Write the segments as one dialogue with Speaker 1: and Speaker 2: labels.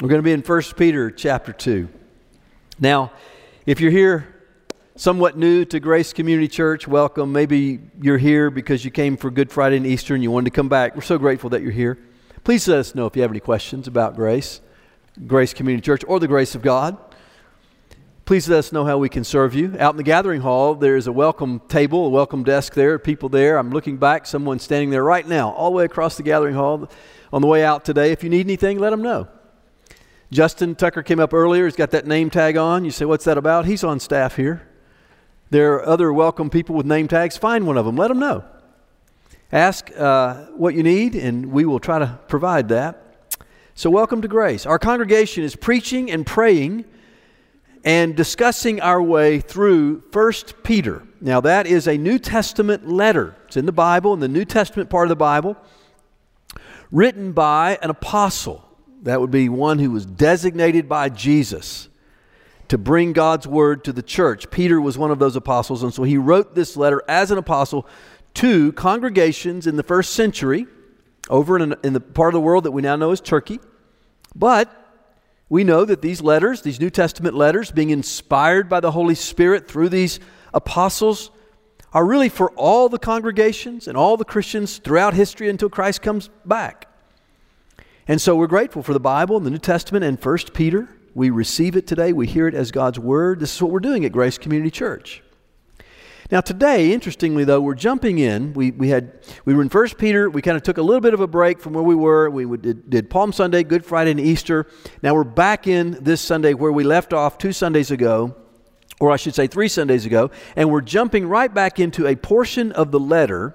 Speaker 1: We're going to be in 1 Peter chapter 2. Now, if you're here somewhat new to Grace Community Church, welcome. Maybe you're here because you came for Good Friday and Easter and you wanted to come back. We're so grateful that you're here. Please let us know if you have any questions about Grace, Grace Community Church, or the grace of God. Please let us know how we can serve you. Out in the gathering hall, there's a welcome table, a welcome desk there, people there. I'm looking back, someone standing there right now, all the way across the gathering hall on the way out today. If you need anything, let them know. Justin Tucker came up earlier. He's got that name tag on. You say, What's that about? He's on staff here. There are other welcome people with name tags. Find one of them, let them know. Ask uh, what you need, and we will try to provide that. So, welcome to Grace. Our congregation is preaching and praying and discussing our way through 1 Peter. Now, that is a New Testament letter. It's in the Bible, in the New Testament part of the Bible, written by an apostle. That would be one who was designated by Jesus to bring God's word to the church. Peter was one of those apostles, and so he wrote this letter as an apostle to congregations in the first century over in, in the part of the world that we now know as Turkey. But we know that these letters, these New Testament letters, being inspired by the Holy Spirit through these apostles, are really for all the congregations and all the Christians throughout history until Christ comes back. And so we're grateful for the Bible and the New Testament and 1 Peter. We receive it today, we hear it as God's Word. This is what we're doing at Grace Community Church. Now, today, interestingly, though, we're jumping in. We, we, had, we were in 1 Peter. We kind of took a little bit of a break from where we were. We did, did Palm Sunday, Good Friday, and Easter. Now we're back in this Sunday where we left off two Sundays ago, or I should say three Sundays ago, and we're jumping right back into a portion of the letter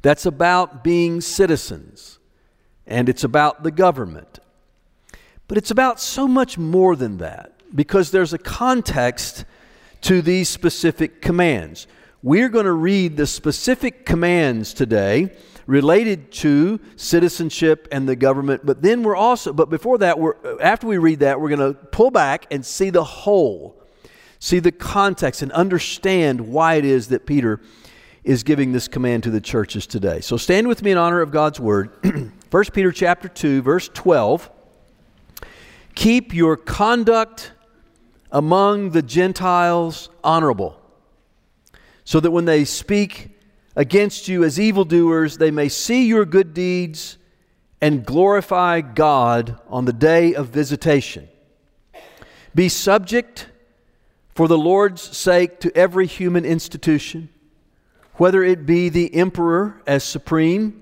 Speaker 1: that's about being citizens and it's about the government. But it's about so much more than that because there's a context to these specific commands. We're going to read the specific commands today related to citizenship and the government, but then we're also, but before that, we're, after we read that, we're going to pull back and see the whole, see the context, and understand why it is that Peter is giving this command to the churches today. So stand with me in honor of God's word. 1 Peter chapter 2 verse 12 Keep your conduct among the Gentiles honorable so that when they speak against you as evildoers they may see your good deeds and glorify God on the day of visitation. Be subject for the Lord's sake to every human institution, whether it be the emperor as supreme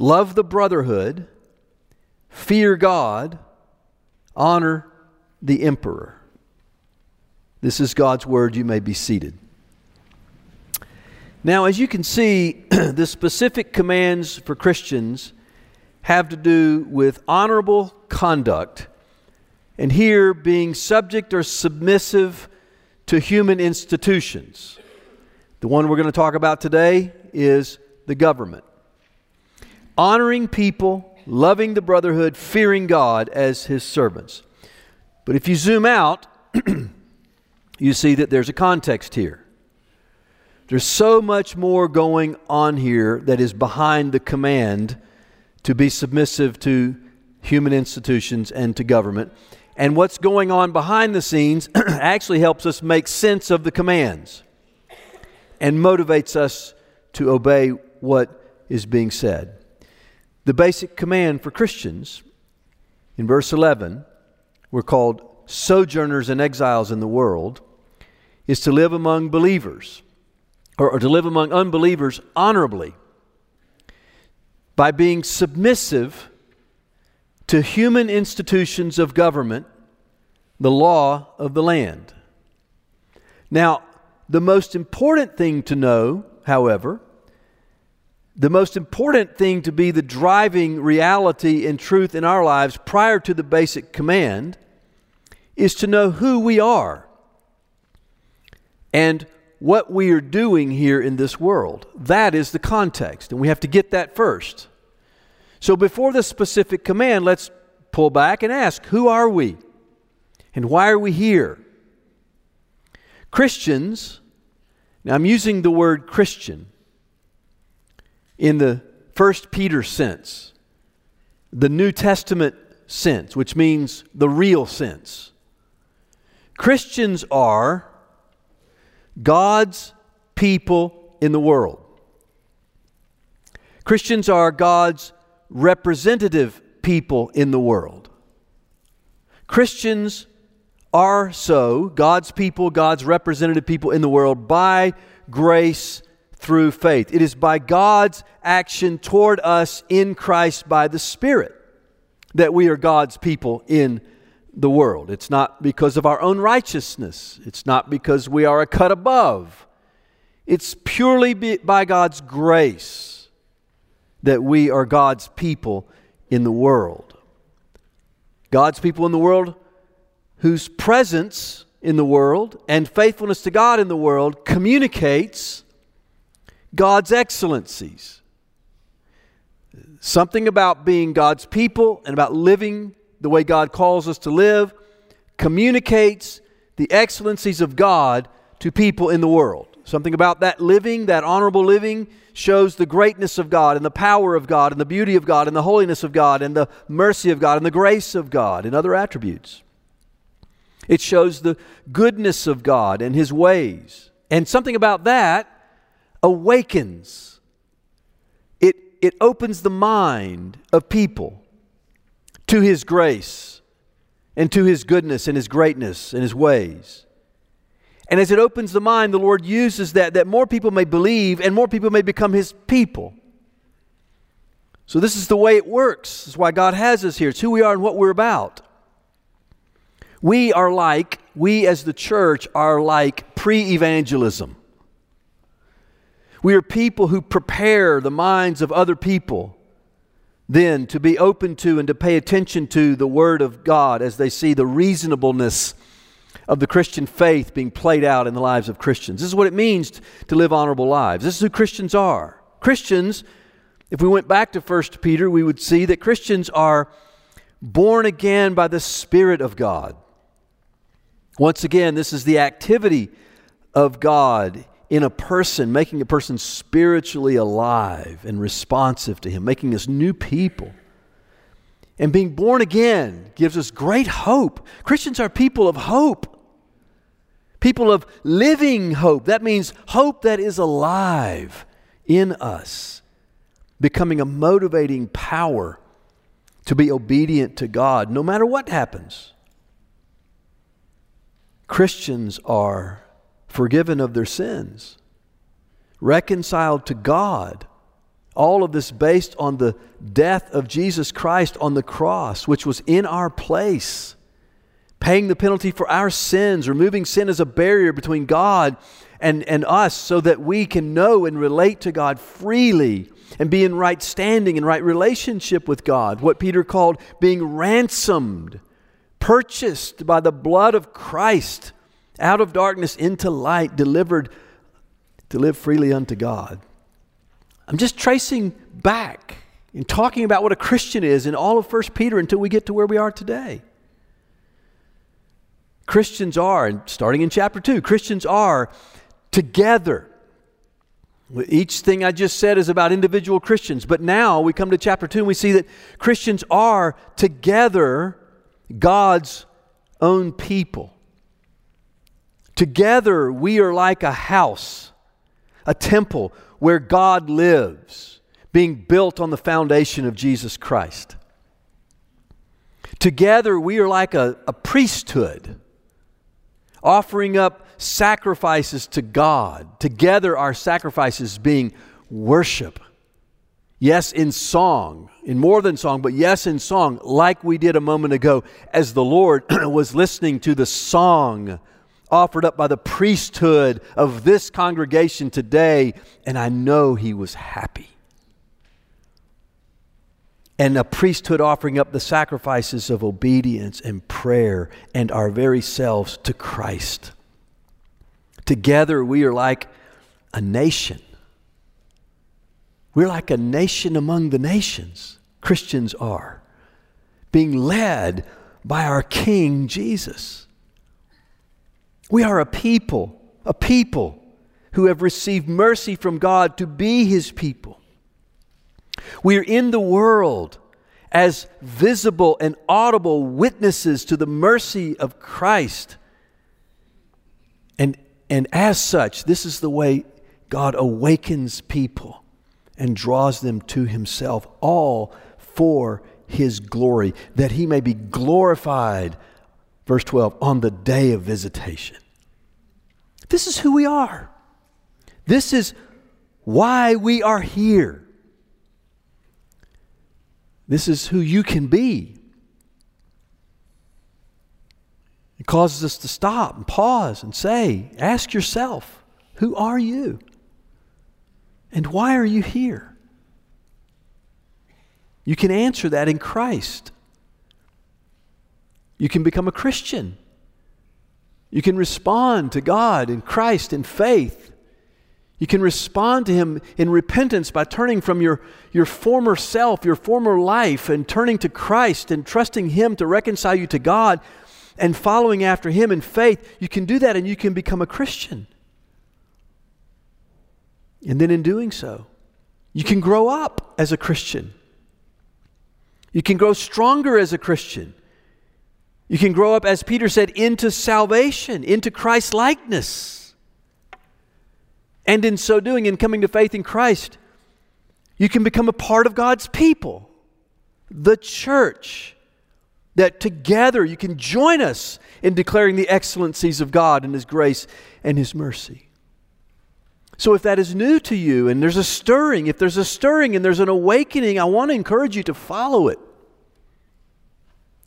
Speaker 1: love the brotherhood, fear God, honor the emperor. This is God's word. You may be seated. Now, as you can see, the specific commands for Christians have to do with honorable conduct, and here being subject or submissive to human institutions. The one we're going to talk about today is the government honoring people, loving the brotherhood, fearing God as his servants. But if you zoom out, you see that there's a context here. There's so much more going on here that is behind the command to be submissive to human institutions and to government. And what's going on behind the scenes actually helps us make sense of the commands and motivates us to obey what is being said. The basic command for Christians in verse 11, we're called sojourners and exiles in the world, is to live among believers or, or to live among unbelievers honorably by being submissive to human institutions of government, the law of the land. Now, the most important thing to know, however, the most important thing to be the driving reality and truth in our lives prior to the basic command is to know who we are and what we are doing here in this world. That is the context, and we have to get that first. So before the specific command, let's pull back and ask who are we? And why are we here? Christians, now I'm using the word Christian in the First Peter sense, the New Testament sense, which means the real sense. Christians are God's people in the world. Christians are God's representative people in the world. Christians are so, God's people, God's representative people in the world, by grace through faith. It is by God's action toward us in Christ by the Spirit that we are God's people in the world. It's not because of our own righteousness, it's not because we are a cut above. It's purely by God's grace that we are God's people in the world. God's people in the world whose presence in the world and faithfulness to God in the world communicates God's excellencies. Something about being God's people and about living the way God calls us to live communicates the excellencies of God to people in the world. Something about that living, that honorable living, shows the greatness of God and the power of God and the beauty of God and the holiness of God and the mercy of God and the grace of God and other attributes. It shows the goodness of God and His ways. And something about that awakens, it, it opens the mind of people to His grace and to His goodness and His greatness and His ways. And as it opens the mind, the Lord uses that that more people may believe and more people may become His people. So, this is the way it works. This is why God has us here. It's who we are and what we're about. We are like, we as the church are like pre evangelism. We are people who prepare the minds of other people then to be open to and to pay attention to the Word of God as they see the reasonableness of the Christian faith being played out in the lives of Christians. This is what it means to live honorable lives. This is who Christians are. Christians, if we went back to 1 Peter, we would see that Christians are born again by the Spirit of God. Once again, this is the activity of God in a person, making a person spiritually alive and responsive to Him, making us new people. And being born again gives us great hope. Christians are people of hope, people of living hope. That means hope that is alive in us, becoming a motivating power to be obedient to God no matter what happens. Christians are forgiven of their sins, reconciled to God. All of this based on the death of Jesus Christ on the cross, which was in our place, paying the penalty for our sins, removing sin as a barrier between God and, and us so that we can know and relate to God freely and be in right standing and right relationship with God. What Peter called being ransomed, purchased by the blood of Christ out of darkness into light, delivered to live freely unto God. I'm just tracing back and talking about what a Christian is in all of 1 Peter until we get to where we are today. Christians are, and starting in chapter 2, Christians are together. Each thing I just said is about individual Christians, but now we come to chapter 2 and we see that Christians are together God's own people. Together, we are like a house, a temple where God lives, being built on the foundation of Jesus Christ. Together, we are like a, a priesthood, offering up sacrifices to God. Together, our sacrifices being worship. Yes, in song, in more than song, but yes, in song, like we did a moment ago, as the Lord was listening to the song offered up by the priesthood of this congregation today, and I know he was happy. and a priesthood offering up the sacrifices of obedience and prayer and our very selves to Christ. Together, we are like a nation. We're like a nation among the nations, Christians are, being led by our King Jesus. We are a people, a people who have received mercy from God to be his people. We are in the world as visible and audible witnesses to the mercy of Christ. And, and as such, this is the way God awakens people and draws them to himself, all for his glory, that he may be glorified, verse 12, on the day of visitation. This is who we are. This is why we are here. This is who you can be. It causes us to stop and pause and say, ask yourself, who are you? And why are you here? You can answer that in Christ. You can become a Christian. You can respond to God in Christ in faith. You can respond to Him in repentance by turning from your, your former self, your former life, and turning to Christ and trusting Him to reconcile you to God and following after Him in faith. You can do that and you can become a Christian. And then in doing so, you can grow up as a Christian. You can grow stronger as a Christian. You can grow up, as Peter said, into salvation, into Christ likeness. And in so doing, in coming to faith in Christ, you can become a part of God's people, the church, that together you can join us in declaring the excellencies of God and His grace and His mercy. So, if that is new to you and there's a stirring, if there's a stirring and there's an awakening, I want to encourage you to follow it.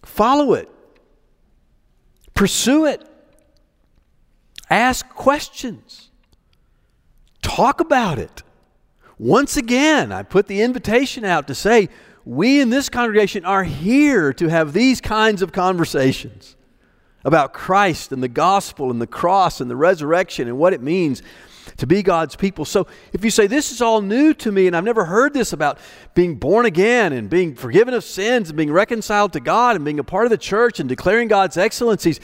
Speaker 1: Follow it. Pursue it. Ask questions. Talk about it. Once again, I put the invitation out to say, we in this congregation are here to have these kinds of conversations about Christ and the gospel and the cross and the resurrection and what it means to be God's people. So if you say, This is all new to me, and I've never heard this about being born again and being forgiven of sins and being reconciled to God and being a part of the church and declaring God's excellencies,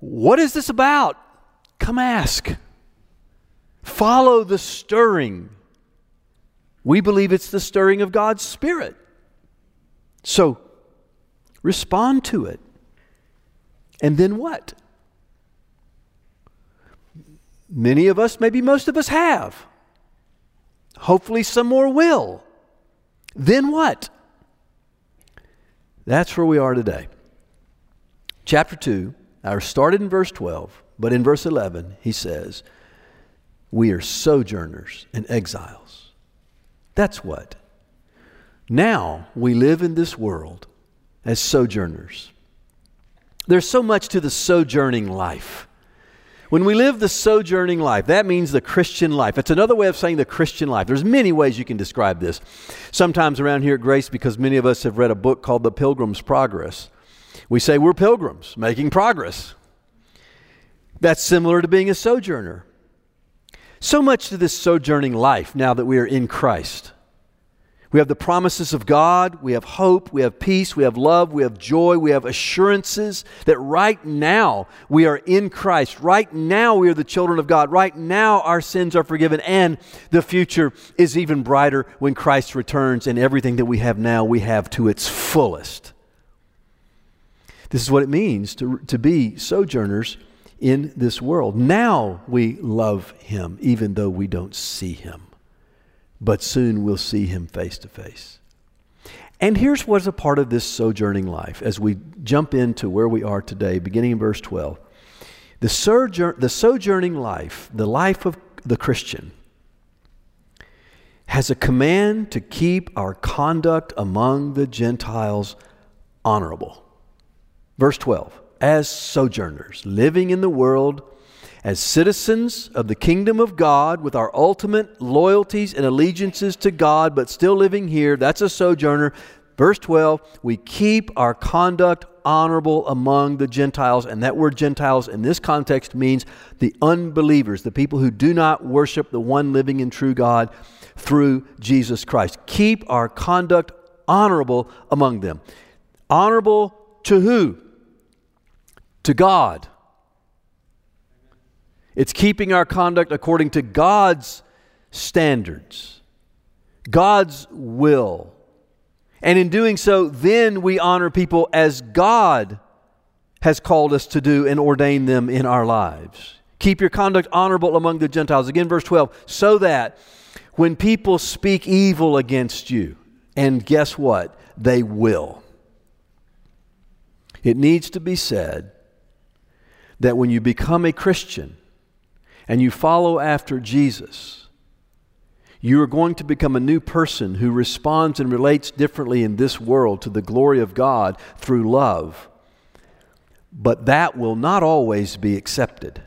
Speaker 1: what is this about? Come ask. Follow the stirring. We believe it's the stirring of God's Spirit. So respond to it. And then what? Many of us, maybe most of us have. Hopefully, some more will. Then what? That's where we are today. Chapter 2, I started in verse 12, but in verse 11, he says, We are sojourners and exiles. That's what. Now we live in this world as sojourners. There's so much to the sojourning life. When we live the sojourning life, that means the Christian life. It's another way of saying the Christian life. There's many ways you can describe this. Sometimes around here at Grace, because many of us have read a book called The Pilgrim's Progress, we say we're pilgrims making progress. That's similar to being a sojourner. So much to this sojourning life now that we are in Christ. We have the promises of God, we have hope, we have peace, we have love, we have joy, we have assurances that right now we are in Christ. Right now we are the children of God. Right now our sins are forgiven, and the future is even brighter when Christ returns, and everything that we have now we have to its fullest. This is what it means to, to be sojourners in this world. Now we love Him, even though we don't see Him but soon we'll see him face to face. And here's what's a part of this sojourning life as we jump into where we are today, beginning in verse 12. The, sojourn, the sojourning life, the life of the Christian, has a command to keep our conduct among the Gentiles honorable. Verse 12 As sojourners, living in the world, as citizens of the kingdom of God with our ultimate loyalties and allegiances to God, but still living here, that's a sojourner. Verse 12, we keep our conduct honorable among the Gentiles. And that word Gentiles in this context means the unbelievers, the people who do not worship the one living and true God through Jesus Christ. Keep our conduct honorable among them. Honorable to who? To God. It's keeping our conduct according to God's standards, God's will. And in doing so, then we honor people as God has called us to do and ordained them in our lives. Keep your conduct honorable among the Gentiles. Again, verse 12, so that when people speak evil against you, and guess what? They will. It needs to be said that when you become a Christian and you follow after Jesus, you are going to become a new person who responds and relates differently in this world to the glory of God through love. But that will not always be accepted.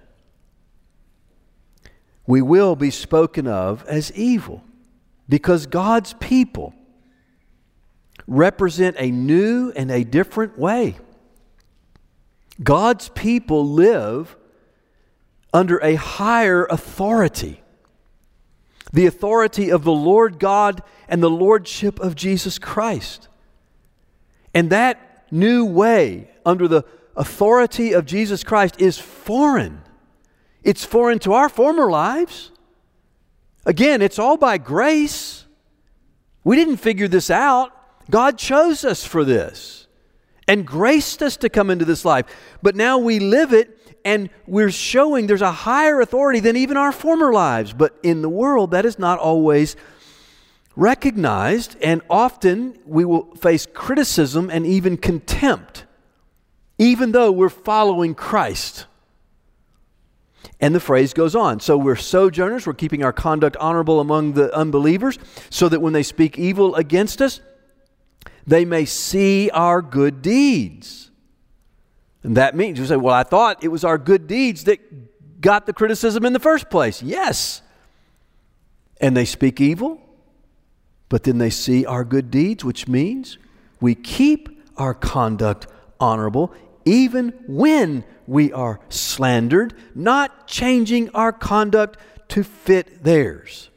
Speaker 1: We will be spoken of as evil because God's people represent a new and a different way. God's people live under a higher authority the authority of the Lord God and the lordship of Jesus Christ. And that new way, under the authority of Jesus Christ, is foreign. It's foreign to our former lives. Again, it's all by grace. We didn't figure this out. God chose us for this and graced us to come into this life. But now we live it and we're showing there's a higher authority than even our former lives. But in the world, that is not always recognized, and often we will face criticism and even contempt, even though we're following Christ. And the phrase goes on. So we're sojourners, we're keeping our conduct honorable among the unbelievers, so that when they speak evil against us, they may see our good deeds and that means you say, well, I thought it was our good deeds that got the criticism in the first place. Yes. And they speak evil, but then they see our good deeds, which means we keep our conduct honorable even when we are slandered, not changing our conduct to fit theirs.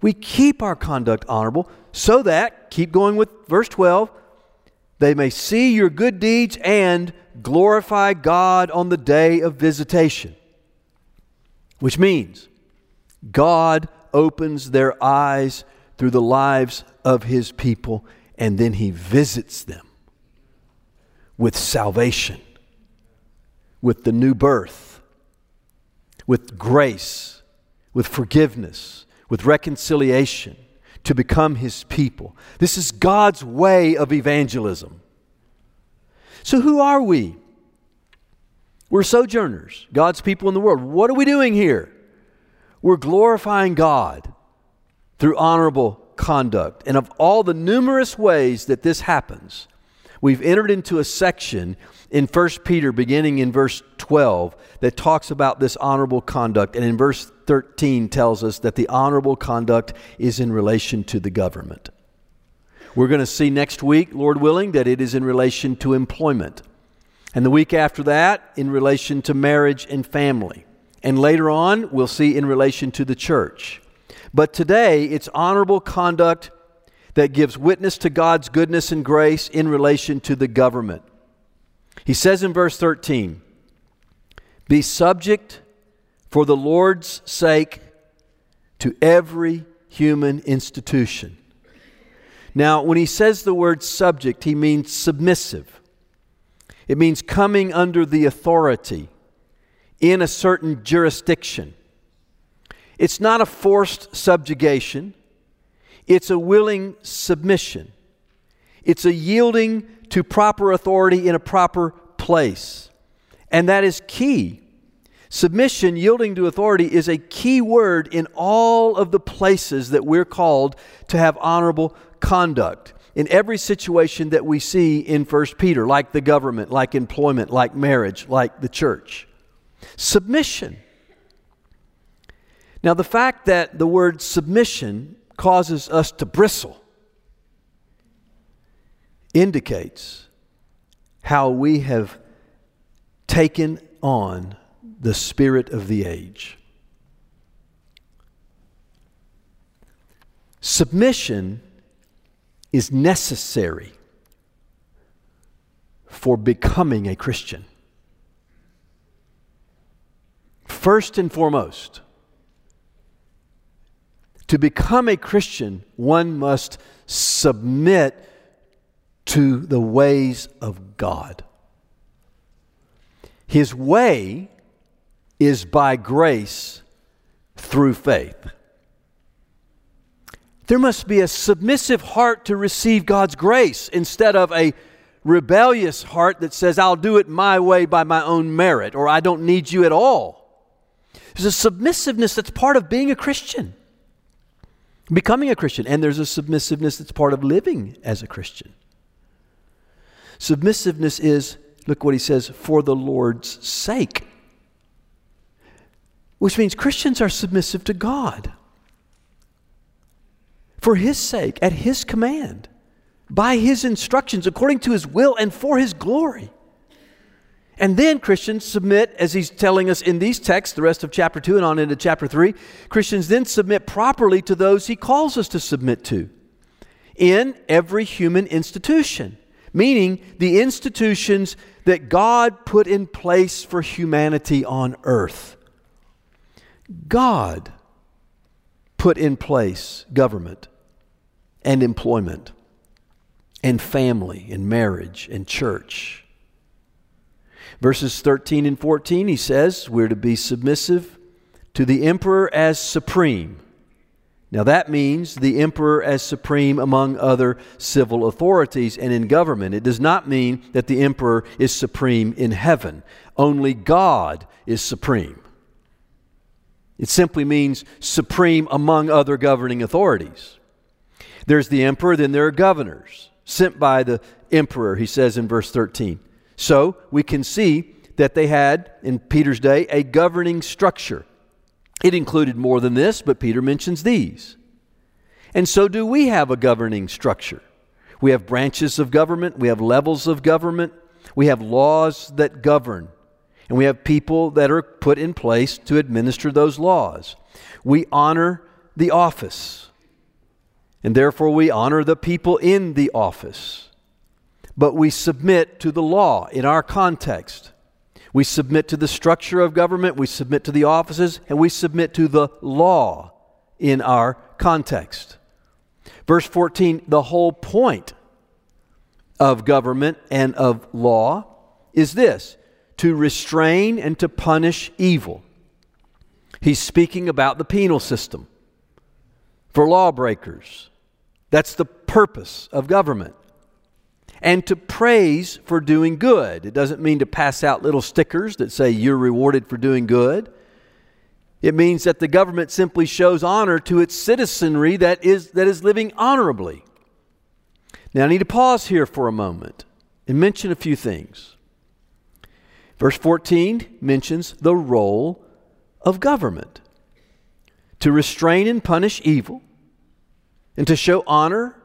Speaker 1: We keep our conduct honorable so that, keep going with verse 12, they may see your good deeds and glorify God on the day of visitation. Which means God opens their eyes through the lives of his people and then he visits them with salvation, with the new birth, with grace, with forgiveness, with reconciliation to become his people. This is God's way of evangelism. So, who are we? We're sojourners, God's people in the world. What are we doing here? We're glorifying God through honorable conduct. And of all the numerous ways that this happens, we've entered into a section in 1 Peter, beginning in verse 12, that talks about this honorable conduct. And in verse 13 tells us that the honorable conduct is in relation to the government. We're going to see next week, Lord willing, that it is in relation to employment. And the week after that, in relation to marriage and family. And later on, we'll see in relation to the church. But today, it's honorable conduct that gives witness to God's goodness and grace in relation to the government. He says in verse 13, Be subject for the Lord's sake to every human institution. Now, when he says the word subject, he means submissive. It means coming under the authority in a certain jurisdiction. It's not a forced subjugation, it's a willing submission. It's a yielding to proper authority in a proper place. And that is key. Submission, yielding to authority, is a key word in all of the places that we're called to have honorable conduct. In every situation that we see in 1 Peter, like the government, like employment, like marriage, like the church. Submission. Now, the fact that the word submission causes us to bristle indicates how we have taken on the spirit of the age. Submission is necessary for becoming a Christian. First and foremost, to become a Christian, one must submit to the ways of God. His way is by grace through faith. There must be a submissive heart to receive God's grace instead of a rebellious heart that says, I'll do it my way by my own merit, or I don't need you at all. There's a submissiveness that's part of being a Christian, becoming a Christian, and there's a submissiveness that's part of living as a Christian. Submissiveness is, look what he says, for the Lord's sake, which means Christians are submissive to God for His sake, at His command, by His instructions, according to His will, and for His glory. And then Christians submit, as he's telling us in these texts, the rest of chapter 2 and on into chapter 3, Christians then submit properly to those he calls us to submit to in every human institution, meaning the institutions that God put in place for humanity on earth. God put in place government and employment and family and marriage and church. Verses 13 and 14, he says, We're to be submissive to the emperor as supreme. Now, that means the emperor as supreme among other civil authorities and in government. It does not mean that the emperor is supreme in heaven. Only God is supreme. It simply means supreme among other governing authorities. There's the emperor, then there are governors sent by the emperor, he says in verse 13. So we can see that they had, in Peter's day, a governing structure. It included more than this, but Peter mentions these. And so do we have a governing structure. We have branches of government, we have levels of government, we have laws that govern, and we have people that are put in place to administer those laws. We honor the office and therefore we honor the people in the office. But we submit to the law in our context. We submit to the structure of government, we submit to the offices, and we submit to the law in our context. Verse 14 the whole point of government and of law is this to restrain and to punish evil. He's speaking about the penal system for lawbreakers that's the purpose of government. And to praise for doing good. It doesn't mean to pass out little stickers that say you're rewarded for doing good. It means that the government simply shows honor to its citizenry that is, that is living honorably. Now, I need to pause here for a moment and mention a few things. Verse 14 mentions the role of government to restrain and punish evil, and to show honor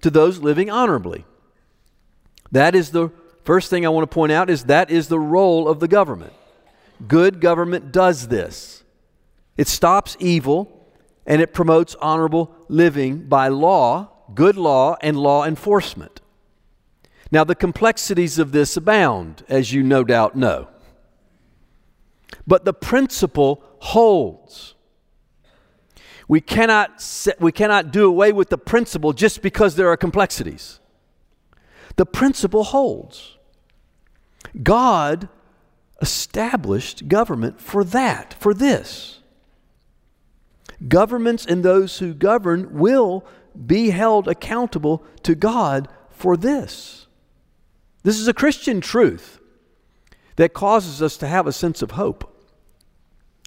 Speaker 1: to those living honorably. That is the first thing I want to point out is that is the role of the government. Good government does this. It stops evil and it promotes honorable living by law, good law and law enforcement. Now the complexities of this abound as you no doubt know. But the principle holds. We cannot, we cannot do away with the principle just because there are complexities. The principle holds. God established government for that, for this. Governments and those who govern will be held accountable to God for this. This is a Christian truth that causes us to have a sense of hope.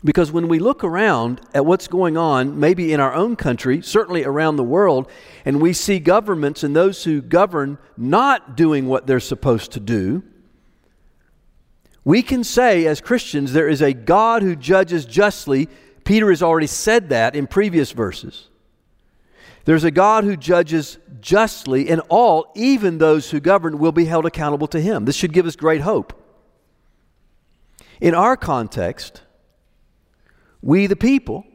Speaker 1: Because when we look around at what's going on, maybe in our own country, certainly around the world, and we see governments and those who govern not doing what they're supposed to do, we can say as Christians there is a God who judges justly. Peter has already said that in previous verses. There's a God who judges justly, and all, even those who govern, will be held accountable to him. This should give us great hope. In our context, we, the people,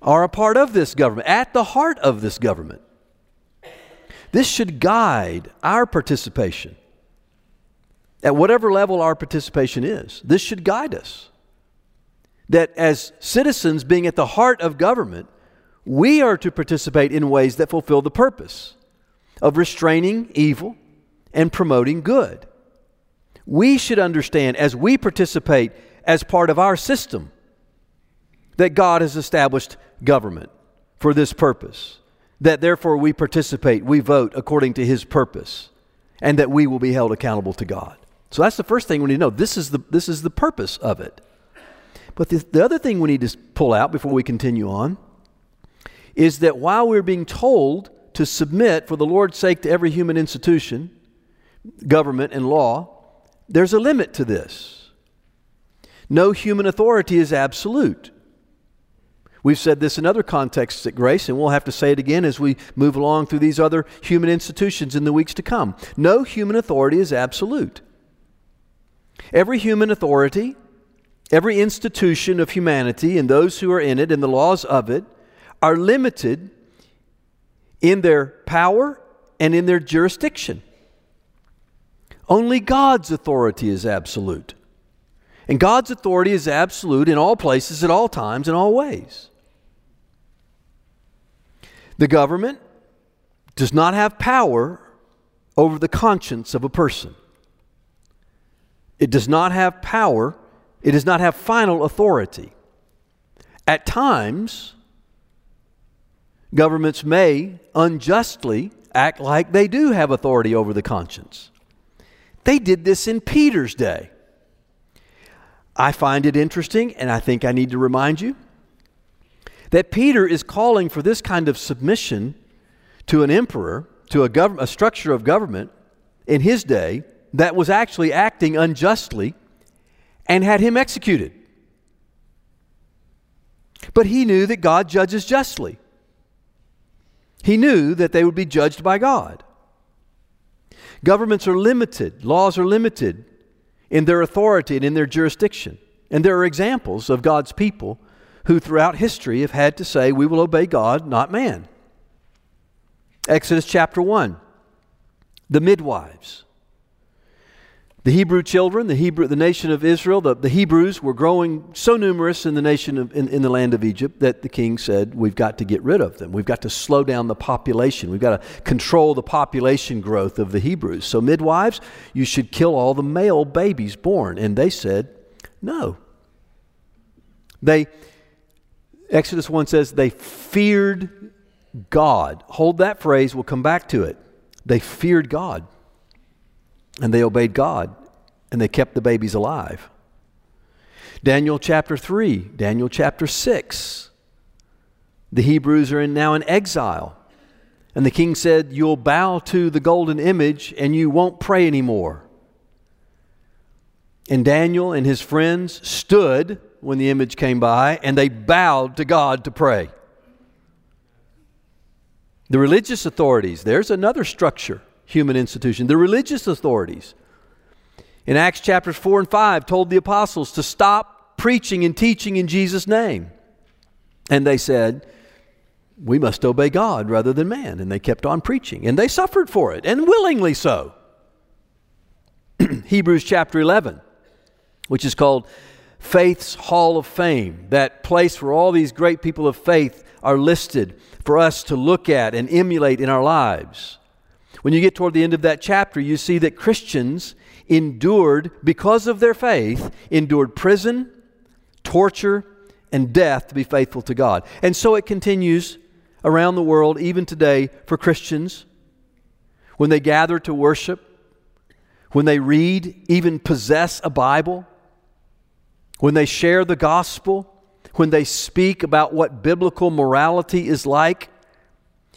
Speaker 1: are a part of this government, at the heart of this government. This should guide our participation. At whatever level our participation is, this should guide us. That as citizens being at the heart of government, we are to participate in ways that fulfill the purpose of restraining evil and promoting good. We should understand as we participate as part of our system that God has established government for this purpose, that therefore we participate, we vote according to His purpose, and that we will be held accountable to God. So that's the first thing we need to know. This is the, this is the purpose of it. But the, the other thing we need to pull out before we continue on is that while we're being told to submit for the Lord's sake to every human institution, government, and law, there's a limit to this. No human authority is absolute. We've said this in other contexts at Grace, and we'll have to say it again as we move along through these other human institutions in the weeks to come. No human authority is absolute. Every human authority, every institution of humanity, and those who are in it, and the laws of it, are limited in their power and in their jurisdiction. Only God's authority is absolute. And God's authority is absolute in all places, at all times, in all ways. The government does not have power over the conscience of a person. It does not have power, it does not have final authority. At times, governments may unjustly act like they do have authority over the conscience. They did this in Peter's day. I find it interesting, and I think I need to remind you that Peter is calling for this kind of submission to an emperor, to a, gov- a structure of government in his day that was actually acting unjustly and had him executed. But he knew that God judges justly. He knew that they would be judged by God. Governments are limited, laws are limited in their authority and in their jurisdiction. And there are examples of God's people who throughout history have had to say, We will obey God, not man. Exodus chapter 1, the midwives. The Hebrew children, the, Hebrew, the nation of Israel, the, the Hebrews were growing so numerous in the nation of, in, in the land of Egypt that the king said, We've got to get rid of them. We've got to slow down the population. We've got to control the population growth of the Hebrews. So, midwives, you should kill all the male babies born. And they said, No. They, Exodus 1 says, they feared God. Hold that phrase, we'll come back to it. They feared God and they obeyed God and they kept the babies alive. Daniel chapter 3, Daniel chapter 6. The Hebrews are in, now in exile. And the king said, You'll bow to the golden image and you won't pray anymore. And Daniel and his friends stood when the image came by and they bowed to God to pray. The religious authorities, there's another structure human institution. The religious authorities in Acts chapters 4 and 5 told the apostles to stop preaching and teaching in Jesus' name. And they said, We must obey God rather than man. And they kept on preaching. And they suffered for it, and willingly so. Hebrews chapter 11, which is called Faith's Hall of Fame, that place where all these great people of faith are listed for us to look at and emulate in our lives. When you get toward the end of that chapter, you see that Christians endured, because of their faith, endured prison, torture, and death to be faithful to God. And so it continues around the world, even today, for Christians. When they gather to worship, when they read, even possess a Bible, when they share the gospel, when they speak about what biblical morality is like,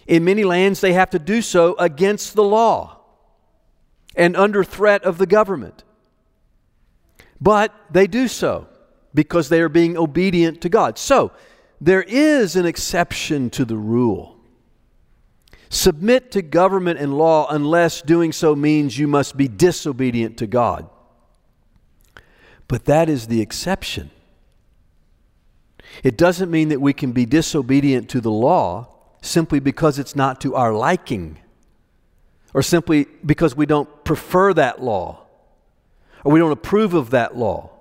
Speaker 1: in many lands, they have to do so against the law and under threat of the government. But they do so because they are being obedient to God. So, there is an exception to the rule. Submit to government and law unless doing so means you must be disobedient to God. But that is the exception. It doesn't mean that we can be disobedient to the law simply because it's not to our liking or simply because we don't prefer that law or we don't approve of that law.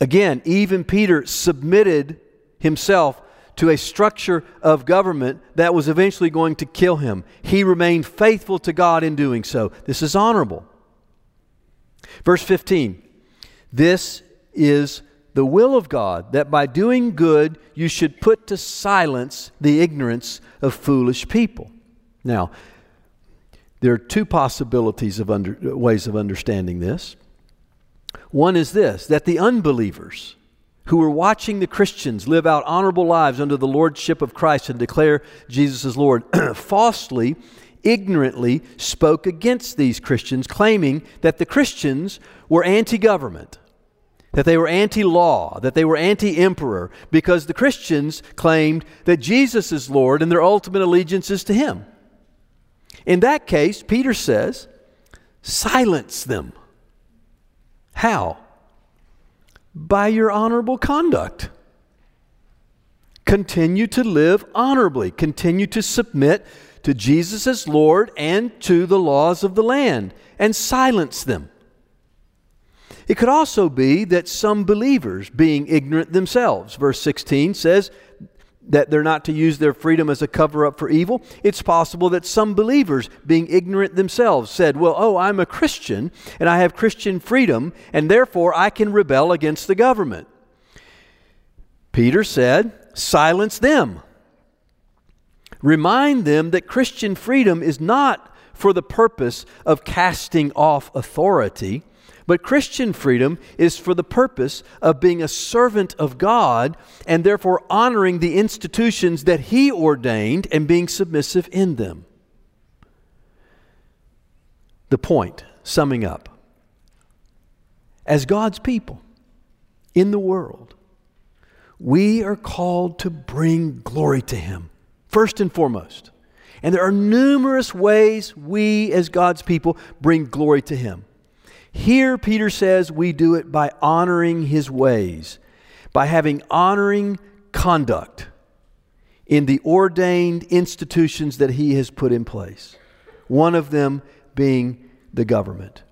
Speaker 1: Again, even Peter submitted himself to a structure of government that was eventually going to kill him. He remained faithful to God in doing so. This is honorable. Verse 15 This is the will of God, that by doing good you should put to silence the ignorance of foolish people. Now, there are two possibilities of under, ways of understanding this. One is this that the unbelievers, who were watching the Christians live out honorable lives under the lordship of Christ and declare Jesus as Lord, falsely, ignorantly spoke against these Christians, claiming that the Christians were anti government, that they were anti law, that they were anti emperor, because the Christians claimed that Jesus is Lord and their ultimate allegiance is to Him. In that case, Peter says, silence them. How? by your honorable conduct. Continue to live honorably. Continue to submit to Jesus as Lord and to the laws of the land and silence them. It could also be that some believers, being ignorant themselves, verse 16 says, that they're not to use their freedom as a cover up for evil. It's possible that some believers, being ignorant themselves, said, Well, oh, I'm a Christian and I have Christian freedom, and therefore I can rebel against the government. Peter said, Silence them. Remind them that Christian freedom is not for the purpose of casting off authority but Christian freedom is for the purpose of being a servant of God and therefore honoring the institutions that He ordained and being submissive in them. The point, summing up, as God's people in the world, we are called to bring glory to Him, first and foremost. And there are numerous ways we, as God's people, bring glory to Him. Here, Peter says we do it by honoring his ways, by having honoring conduct in the ordained institutions that he has put in place. One of them being the government.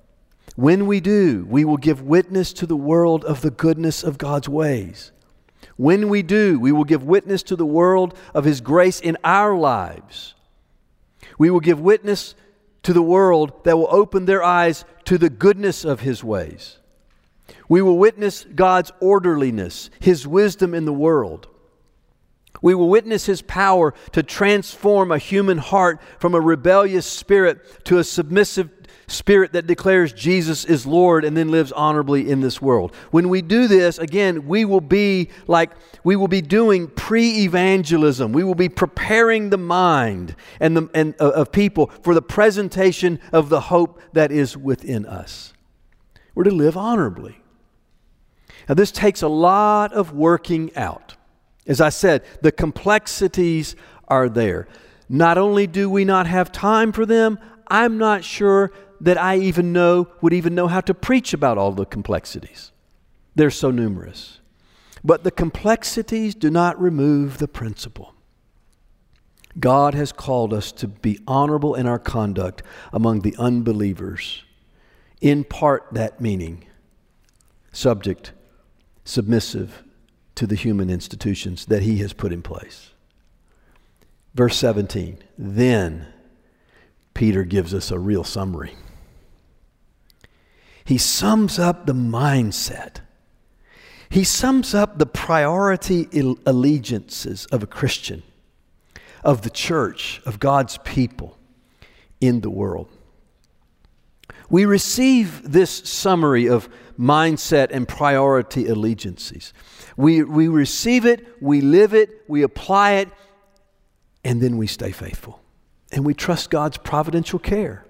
Speaker 1: When we do, we will give witness to the world of the goodness of God's ways. When we do, we will give witness to the world of His grace in our lives. We will give witness to the world that will open their eyes to the goodness of His ways. We will witness God's orderliness, His wisdom in the world. We will witness His power to transform a human heart from a rebellious spirit to a submissive spirit that declares Jesus is Lord and then lives honorably in this world. When we do this, again, we will be like we will be doing pre-evangelism. We will be preparing the mind and, the, and uh, of people for the presentation of the hope that is within us. We're to live honorably. Now, this takes a lot of working out. As I said, the complexities are there. Not only do we not have time for them, I'm not sure that I even know would even know how to preach about all the complexities. They're so numerous. But the complexities do not remove the principle. God has called us to be honorable in our conduct among the unbelievers. In part, that meaning subject, submissive to the human institutions that He has put in place. Verse 17 Then Peter gives us a real summary he sums up the mindset. He sums up the priority allegiances of a Christian, of the church, of God's people in the world. We receive this summary of mindset and priority allegiances. We, we receive it, we live it, we apply it, and then we stay faithful. And we trust God's providential care.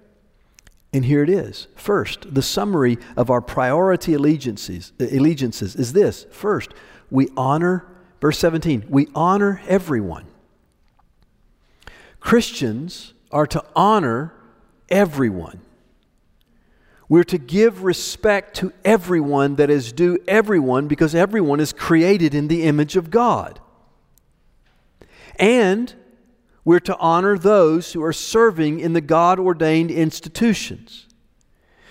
Speaker 1: And here it is. First, the summary of our priority allegiances, allegiances is this. First, we honor Verse 17, we honor everyone. Christians are to honor everyone. We're to give respect to everyone that is due everyone because everyone is created in the image of God. And we're to honor those who are serving in the God ordained institutions.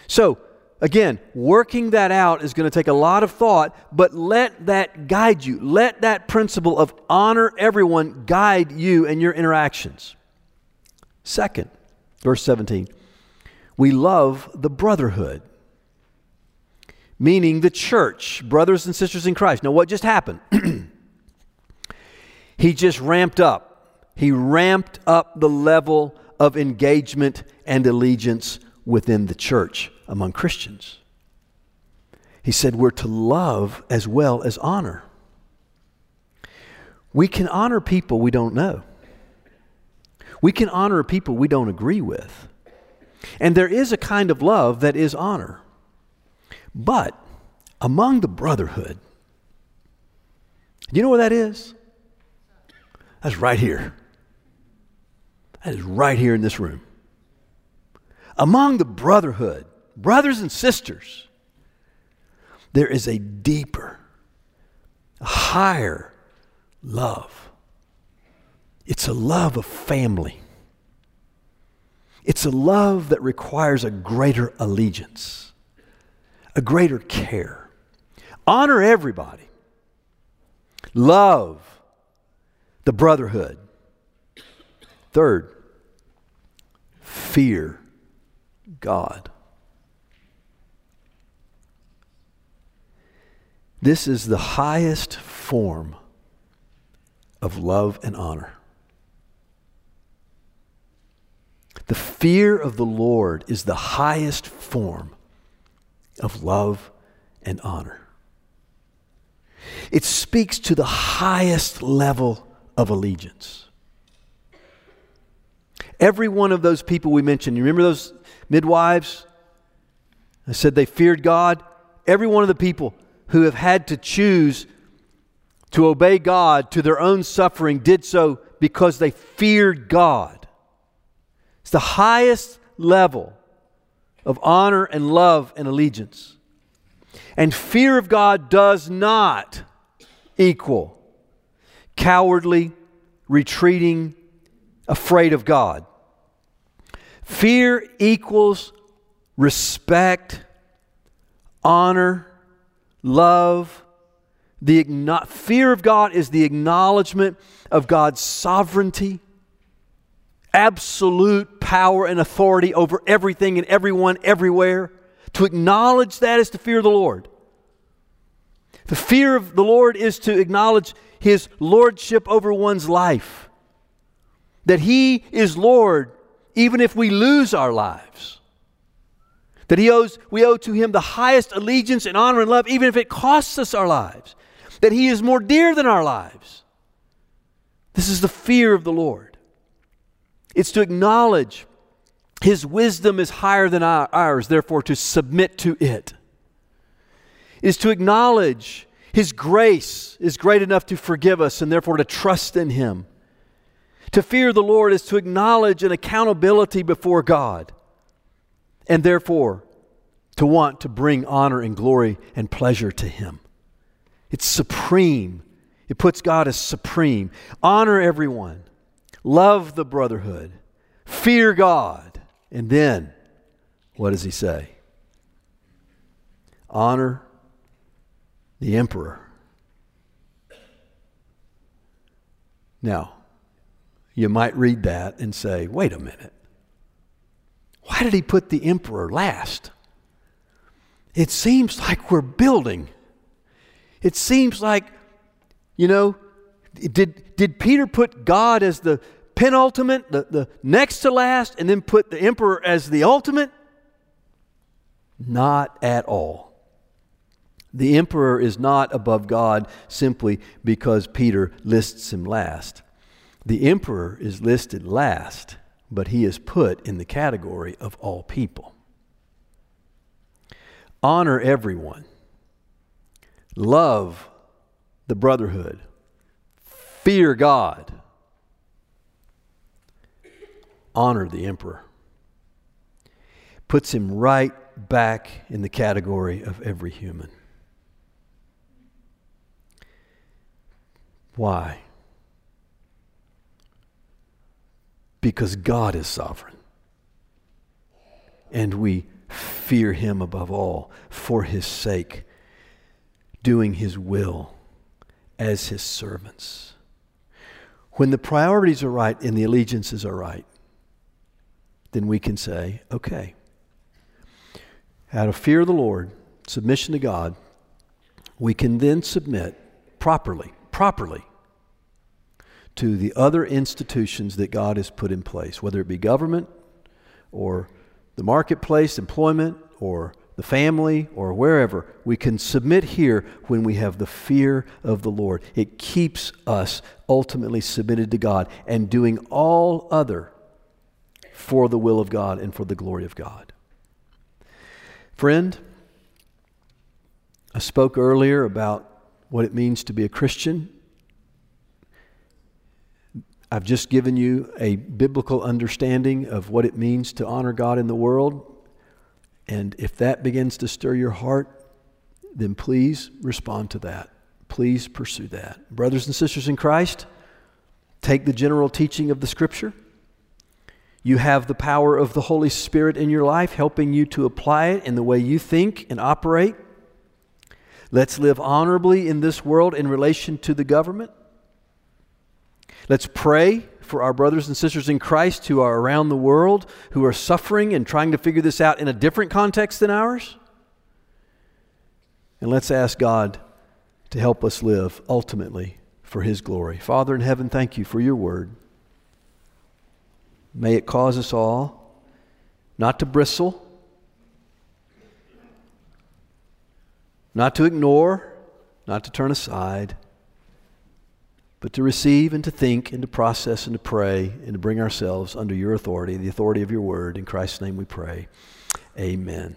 Speaker 1: So, again, working that out is going to take a lot of thought, but let that guide you. Let that principle of honor everyone guide you and your interactions. Second, verse 17 we love the brotherhood, meaning the church, brothers and sisters in Christ. Now, what just happened? he just ramped up. He ramped up the level of engagement and allegiance within the church among Christians. He said we're to love as well as honor. We can honor people we don't know. We can honor people we don't agree with. And there is a kind of love that is honor. But among the brotherhood, do you know where that is? That's right here. That is right here in this room. Among the brotherhood, brothers and sisters, there is a deeper, higher love. It's a love of family. It's a love that requires a greater allegiance, a greater care. Honor everybody. Love the brotherhood. Third, fear God. This is the highest form of love and honor. The fear of the Lord is the highest form of love and honor. It speaks to the highest level of allegiance. Every one of those people we mentioned, you remember those midwives? I said they feared God. Every one of the people who have had to choose to obey God to their own suffering did so because they feared God. It's the highest level of honor and love and allegiance. And fear of God does not equal cowardly, retreating, afraid of God. Fear equals respect, honor, love. The fear of God is the acknowledgement of God's sovereignty absolute power and authority over everything and everyone everywhere. To acknowledge that is to fear the Lord. The fear of the Lord is to acknowledge his lordship over one's life. That he is Lord even if we lose our lives. That he owes, we owe to him the highest allegiance and honor and love, even if it costs us our lives. That he is more dear than our lives. This is the fear of the Lord. It's to acknowledge His wisdom is higher than ours, therefore to submit to it. Is to acknowledge His grace is great enough to forgive us, and therefore to trust in Him. To fear the Lord is to acknowledge an accountability before God, and therefore to want to bring honor and glory and pleasure to Him. It's supreme. It puts God as supreme. Honor everyone love the brotherhood, fear God. And then, what does he say? Honor the emperor. Now, you might read that and say, wait a minute. Why did he put the emperor last? It seems like we're building. It seems like, you know, did, did Peter put God as the penultimate, the, the next to last, and then put the emperor as the ultimate? Not at all. The emperor is not above God simply because Peter lists him last. The emperor is listed last, but he is put in the category of all people. Honor everyone. Love the brotherhood fear God. Honor the emperor. Puts him right back in the category of every human. Why? Because God is sovereign. And we fear him above all for his sake, doing his will as his servants. When the priorities are right and the allegiances are right, then we can say, okay, out of fear of the Lord, submission to God, we can then submit properly, properly to the other institutions that God has put in place, whether it be government or the marketplace, employment, or the family, or wherever. We can submit here when we have the fear of the Lord. It keeps us ultimately submitted to God and doing all other for the will of God and for the glory of God. Friend, I spoke earlier about what it means to be a Christian. I've just given you a biblical understanding of what it means to honor God in the world. And if that begins to stir your heart, then please respond to that. Please pursue that. Brothers and sisters in Christ, take the general teaching of the Scripture you have the power of the Holy Spirit in your life, helping you to apply it in the way you think and operate. Let's live honorably in this world in relation to the government. Let's pray for our brothers and sisters in Christ who are around the world, who are suffering and trying to figure this out in a different context than ours. And let's ask God to help us live ultimately for His glory. Father in heaven, thank you for your word. May it cause us all not to bristle, not to ignore, not to turn aside, but to receive and to think and to process and to pray and to bring ourselves under your authority, the authority of your word. In Christ's name we pray. Amen.